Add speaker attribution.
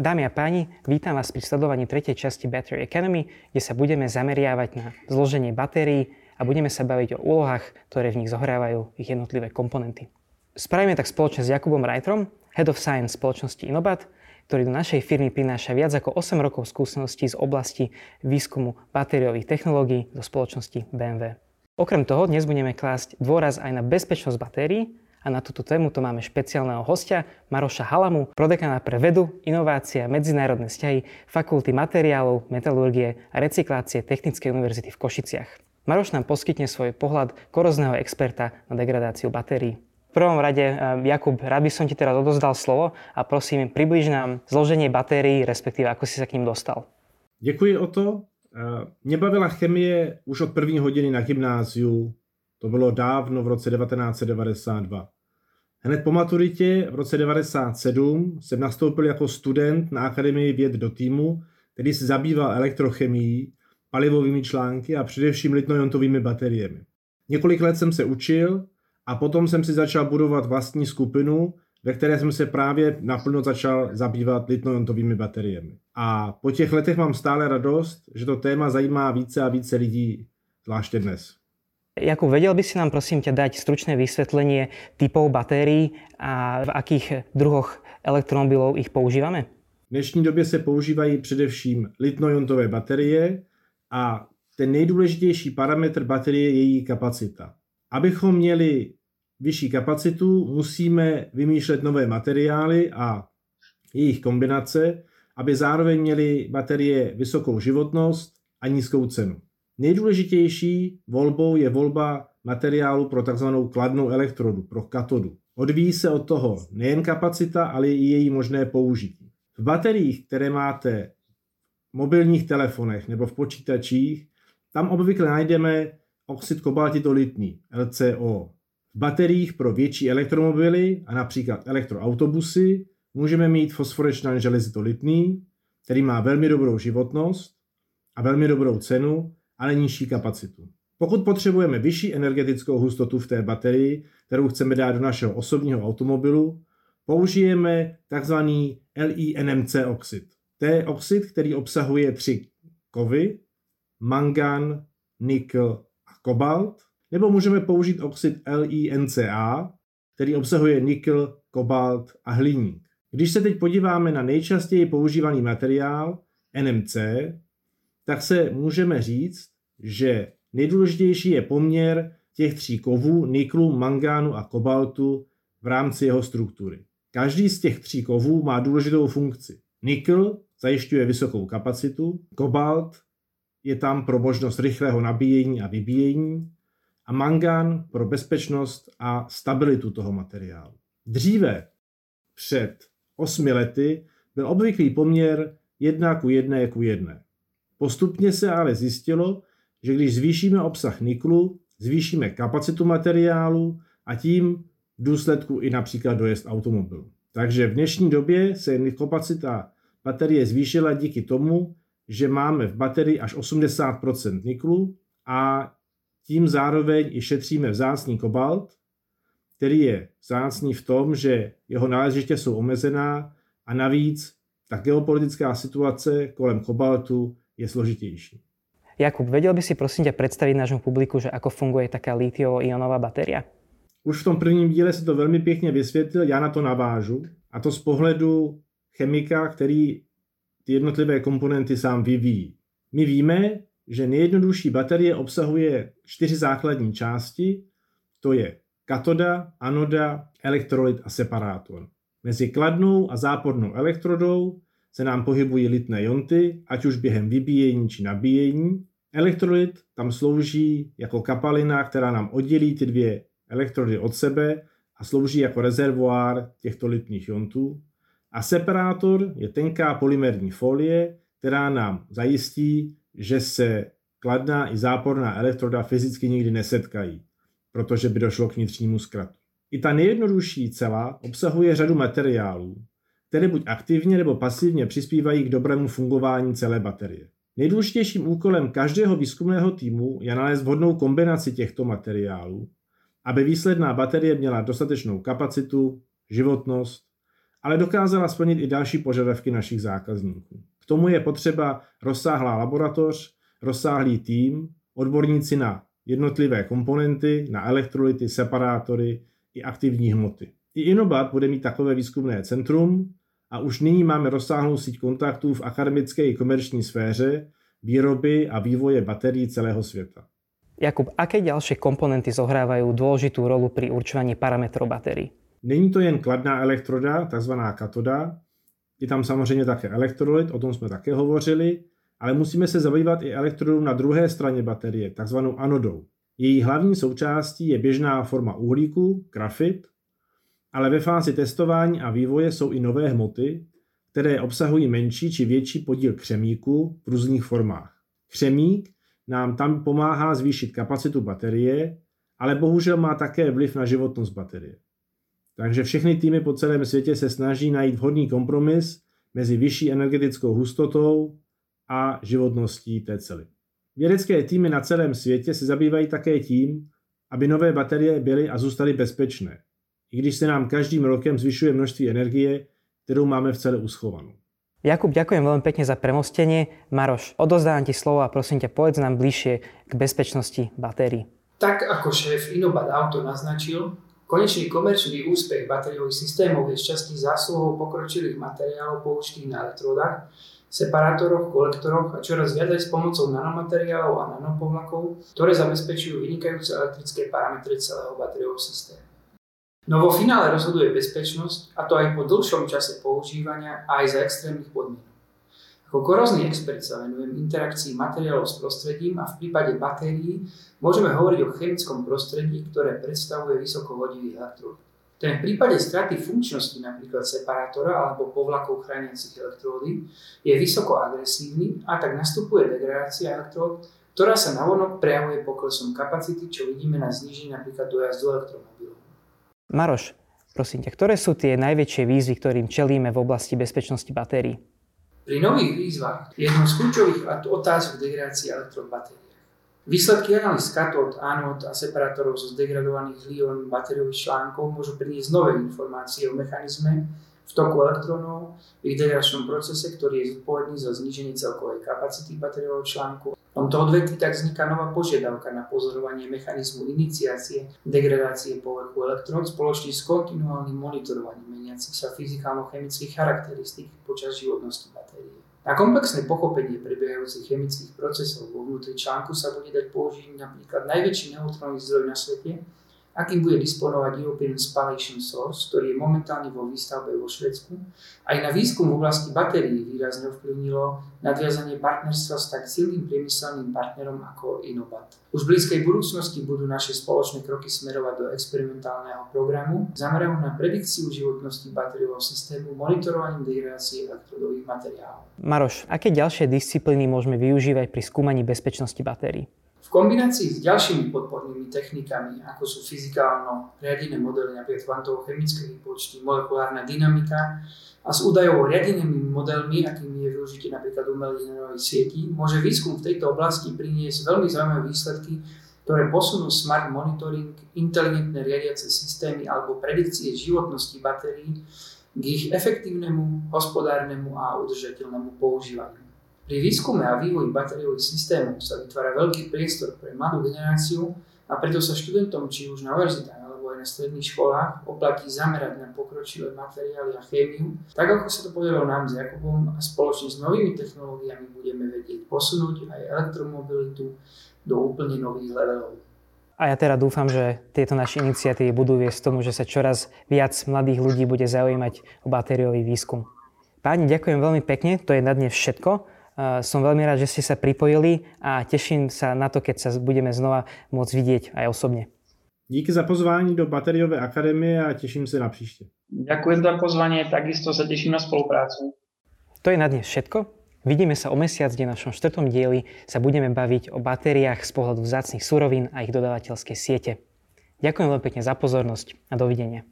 Speaker 1: Dámy a páni, vítam vás pri sledovaní tretej časti Battery Academy, kde sa budeme zameriavať na zloženie batérií a budeme sa baviť o úlohách, ktoré v nich zohrávajú ich jednotlivé komponenty. Spravíme tak spoločne s Jakubom Reitrom, Head of Science spoločnosti Inobat, ktorý do našej firmy prináša viac ako 8 rokov skúseností z oblasti výskumu batériových technológií do spoločnosti BMW. Okrem toho dnes budeme klásť dôraz aj na bezpečnosť batérií a na túto tému to máme špeciálneho hostia, Maroša Halamu, prodekana pre vedu, inovácie a medzinárodné vzťahy Fakulty materiálov, metalurgie a recyklácie Technickej univerzity v Košiciach. Maroš nám poskytne svoj pohľad korozného experta na degradáciu batérií. V prvom rade, eh, Jakub, rád by som ti teraz odozdal slovo a prosím, približ nám zloženie batérií, respektíve ako si sa k ním dostal.
Speaker 2: Děkuji o to. Eh, mě bavila chemie už od první hodiny na gymnáziu to bylo dávno v roce 1992. Hned po maturitě v roce 1997 jsem nastoupil jako student na Akademii věd do týmu, který se zabýval elektrochemií, palivovými články a především litnojontovými bateriemi. Několik let jsem se učil a potom jsem si začal budovat vlastní skupinu, ve které jsem se právě naplno začal zabývat litnojontovými bateriemi. A po těch letech mám stále radost, že to téma zajímá více a více lidí, zvláště dnes.
Speaker 1: Jakub, vedel by si nám prosím ťa dať stručné vysvetlenie typov batérií a v akých druhoch elektromobilov ich používáme?
Speaker 2: V dnešní době se používají především litnojontové baterie a ten nejdůležitější parametr baterie je její kapacita. Abychom měli vyšší kapacitu, musíme vymýšlet nové materiály a jejich kombinace, aby zároveň měly baterie vysokou životnost a nízkou cenu. Nejdůležitější volbou je volba materiálu pro tzv. kladnou elektrodu, pro katodu. Odvíjí se od toho nejen kapacita, ale i její možné použití. V bateriích, které máte v mobilních telefonech nebo v počítačích, tam obvykle najdeme oxid kobaltitolitný, LCO. V bateriích pro větší elektromobily a například elektroautobusy můžeme mít fosforečnan železitolitný, který má velmi dobrou životnost a velmi dobrou cenu ale nižší kapacitu. Pokud potřebujeme vyšší energetickou hustotu v té baterii, kterou chceme dát do našeho osobního automobilu, použijeme tzv. LiNMC oxid. To je oxid, který obsahuje tři kovy, mangan, nikl a kobalt, nebo můžeme použít oxid LiNCA, který obsahuje nikl, kobalt a hliník. Když se teď podíváme na nejčastěji používaný materiál NMC, tak se můžeme říct, že nejdůležitější je poměr těch tří kovů niklu, mangánu a kobaltu v rámci jeho struktury. Každý z těch tří kovů má důležitou funkci. Nikl zajišťuje vysokou kapacitu, kobalt je tam pro možnost rychlého nabíjení a vybíjení a mangán pro bezpečnost a stabilitu toho materiálu. Dříve, před osmi lety, byl obvyklý poměr 1 ku 1 ku 1. Postupně se ale zjistilo, že když zvýšíme obsah niklu, zvýšíme kapacitu materiálu a tím v důsledku i například dojezd automobilu. Takže v dnešní době se kapacita baterie zvýšila díky tomu, že máme v baterii až 80% niklu a tím zároveň i šetříme vzácný kobalt, který je vzácný v tom, že jeho náležitě jsou omezená a navíc ta geopolitická situace kolem kobaltu je složitější.
Speaker 1: Jakub, vedel by si prosím ťa predstaviť nášmu publiku, že ako funguje taká litio-ionová batéria?
Speaker 2: Už v tom prvním díle si to velmi pěkně vysvětlil, já na to navážu. A to z pohledu chemika, který ty jednotlivé komponenty sám vyvíjí. My víme, že nejjednodušší baterie obsahuje čtyři základní části, to je katoda, anoda, elektrolyt a separátor. Mezi kladnou a zápornou elektrodou se nám pohybují litné jonty, ať už během vybíjení či nabíjení. Elektrolyt tam slouží jako kapalina, která nám oddělí ty dvě elektrody od sebe a slouží jako rezervoár těchto litných jontů. A separátor je tenká polymerní folie, která nám zajistí, že se kladná i záporná elektroda fyzicky nikdy nesetkají, protože by došlo k vnitřnímu zkratu. I ta nejjednodušší cela obsahuje řadu materiálů, které buď aktivně nebo pasivně přispívají k dobrému fungování celé baterie. Nejdůležitějším úkolem každého výzkumného týmu je nalézt vhodnou kombinaci těchto materiálů, aby výsledná baterie měla dostatečnou kapacitu, životnost ale dokázala splnit i další požadavky našich zákazníků. K tomu je potřeba rozsáhlá laboratoř, rozsáhlý tým, odborníci na jednotlivé komponenty, na elektrolyty, separátory i aktivní hmoty. I Inobat bude mít takové výzkumné centrum a už nyní máme rozsáhlou síť kontaktů v akademické i komerční sféře, výroby a vývoje batérií celého světa.
Speaker 1: Jakub, aké ďalšie komponenty zohrávajú dôležitú rolu pri určovaní parametrov batérií?
Speaker 2: Není to jen kladná elektroda, takzvaná katoda, je tam samozřejmě také elektrolyt, o tom jsme také hovořili, ale musíme se zabývat i elektrodou na druhé straně baterie, takzvanou anodou. Její hlavní součástí je běžná forma uhlíku, grafit, ale ve fázi testování a vývoje jsou i nové hmoty, které obsahují menší či větší podíl křemíku v různých formách. Křemík nám tam pomáhá zvýšit kapacitu baterie, ale bohužel má také vliv na životnost baterie. Takže všechny týmy po celém světě se snaží najít vhodný kompromis mezi vyšší energetickou hustotou a životností té cely. Vědecké týmy na celém světě se zabývají také tím, aby nové baterie byly a zůstaly bezpečné, i když se nám každým rokem zvyšuje množství energie, kterou máme v celé uschovanou.
Speaker 1: Jakub, ďakujem veľmi pekne za premostenie. Maroš, odozdávam ti slovo a prosím ťa, povedz nám bližšie k bezpečnosti batérií.
Speaker 3: Tak ako šéf Inobat Auto naznačil, konečný komerčný úspech batériových systémov je šťastí zásluhou pokročilých materiálov použitých na elektrodách, separátoroch, kolektoroch a čoraz viac aj s pomocou nanomateriálov a nanopovlakov, ktoré zabezpečujú vynikajúce elektrické parametre celého batériového systému. No vo finále rozhoduje bezpečnosť, a to aj po dlhšom čase používania a aj za extrémnych podmienok. Ako korozný expert sa venujem interakcii materiálov s prostredím a v prípade batérií môžeme hovoriť o chemickom prostredí, ktoré predstavuje vysokovodivý elektrod. Ten v prípade straty funkčnosti napríklad separátora alebo povlakov chrániacich elektródy je vysoko agresívny a tak nastupuje degradácia elektród, ktorá sa navonok prejavuje poklesom kapacity, čo vidíme na znížení napríklad dojazdu elektromobilov.
Speaker 1: Maroš, prosím ťa, ktoré sú tie najväčšie výzvy, ktorým čelíme v oblasti bezpečnosti batérií?
Speaker 3: Pri nových výzvach je jednou z kľúčových otázok degradácie elektrod batérií. Výsledky analýz katód, anód a separátorov zo zdegradovaných lión batériových článkov môžu priniesť nové informácie o mechanizme v toku elektrónov, v ich degradačnom procese, ktorý je zodpovedný za zníženie celkovej kapacity batériového článku tomto odvetví tak vzniká nová požiadavka na pozorovanie mechanizmu iniciácie degradácie povrchu elektród spoločne s kontinuálnym monitorovaním meniacich sa fyzikálno-chemických charakteristík počas životnosti batérie. Na komplexné pochopenie prebiehajúcich chemických procesov vo vnútri článku sa bude dať použiť napríklad najväčší neutrónny zdroj na svete, akým bude disponovať European Spallation Source, ktorý je momentálne vo výstavbe vo Švedsku. Aj na výskum v oblasti batérií výrazne ovplyvnilo nadviazanie partnerstva s tak silným priemyselným partnerom ako Inobat. Už v blízkej budúcnosti budú naše spoločné kroky smerovať do experimentálneho programu zameraného na predikciu životnosti batériového systému monitorovaním degradácie elektrodových materiálov.
Speaker 1: Maroš, aké ďalšie disciplíny môžeme využívať pri skúmaní bezpečnosti batérií?
Speaker 3: V kombinácii s ďalšími podpornými technikami, ako sú fyzikálno-riadené modely, napríklad kvantovo-chemické výpočty, molekulárna dynamika a s údajov riadenými modelmi, akými je využitie napríklad umelých neurónových sietí, môže výskum v tejto oblasti priniesť veľmi zaujímavé výsledky, ktoré posunú smart monitoring, inteligentné riadiace systémy alebo predikcie životnosti batérií k ich efektívnemu, hospodárnemu a udržateľnému používaniu. Pri výskume a vývoji batériových systémov sa vytvára veľký priestor pre mladú generáciu a preto sa študentom, či už na univerzitách alebo aj na stredných školách, oplatí zamerať na pokročilé materiály a chémiu, tak ako sa to podarilo nám s Jakubom a spoločne s novými technológiami budeme vedieť posunúť aj elektromobilitu do úplne nových levelov.
Speaker 1: A ja teda dúfam, že tieto naše iniciatívy budú viesť tomu, že sa čoraz viac mladých ľudí bude zaujímať o batériový výskum. Páni, ďakujem veľmi pekne, to je na dnes všetko. Som veľmi rád, že ste sa pripojili a teším sa na to, keď sa budeme znova môcť vidieť aj osobne.
Speaker 2: Díky za pozvání do Bateriové akademie a teším sa na příště.
Speaker 3: Ďakujem za pozvanie, takisto sa teším na spoluprácu.
Speaker 1: To je na dnes všetko. Vidíme sa o mesiac, kde v našom štvrtom dieli sa budeme baviť o batériách z pohľadu vzácných surovín a ich dodávateľskej siete. Ďakujem veľmi pekne za pozornosť a dovidenia.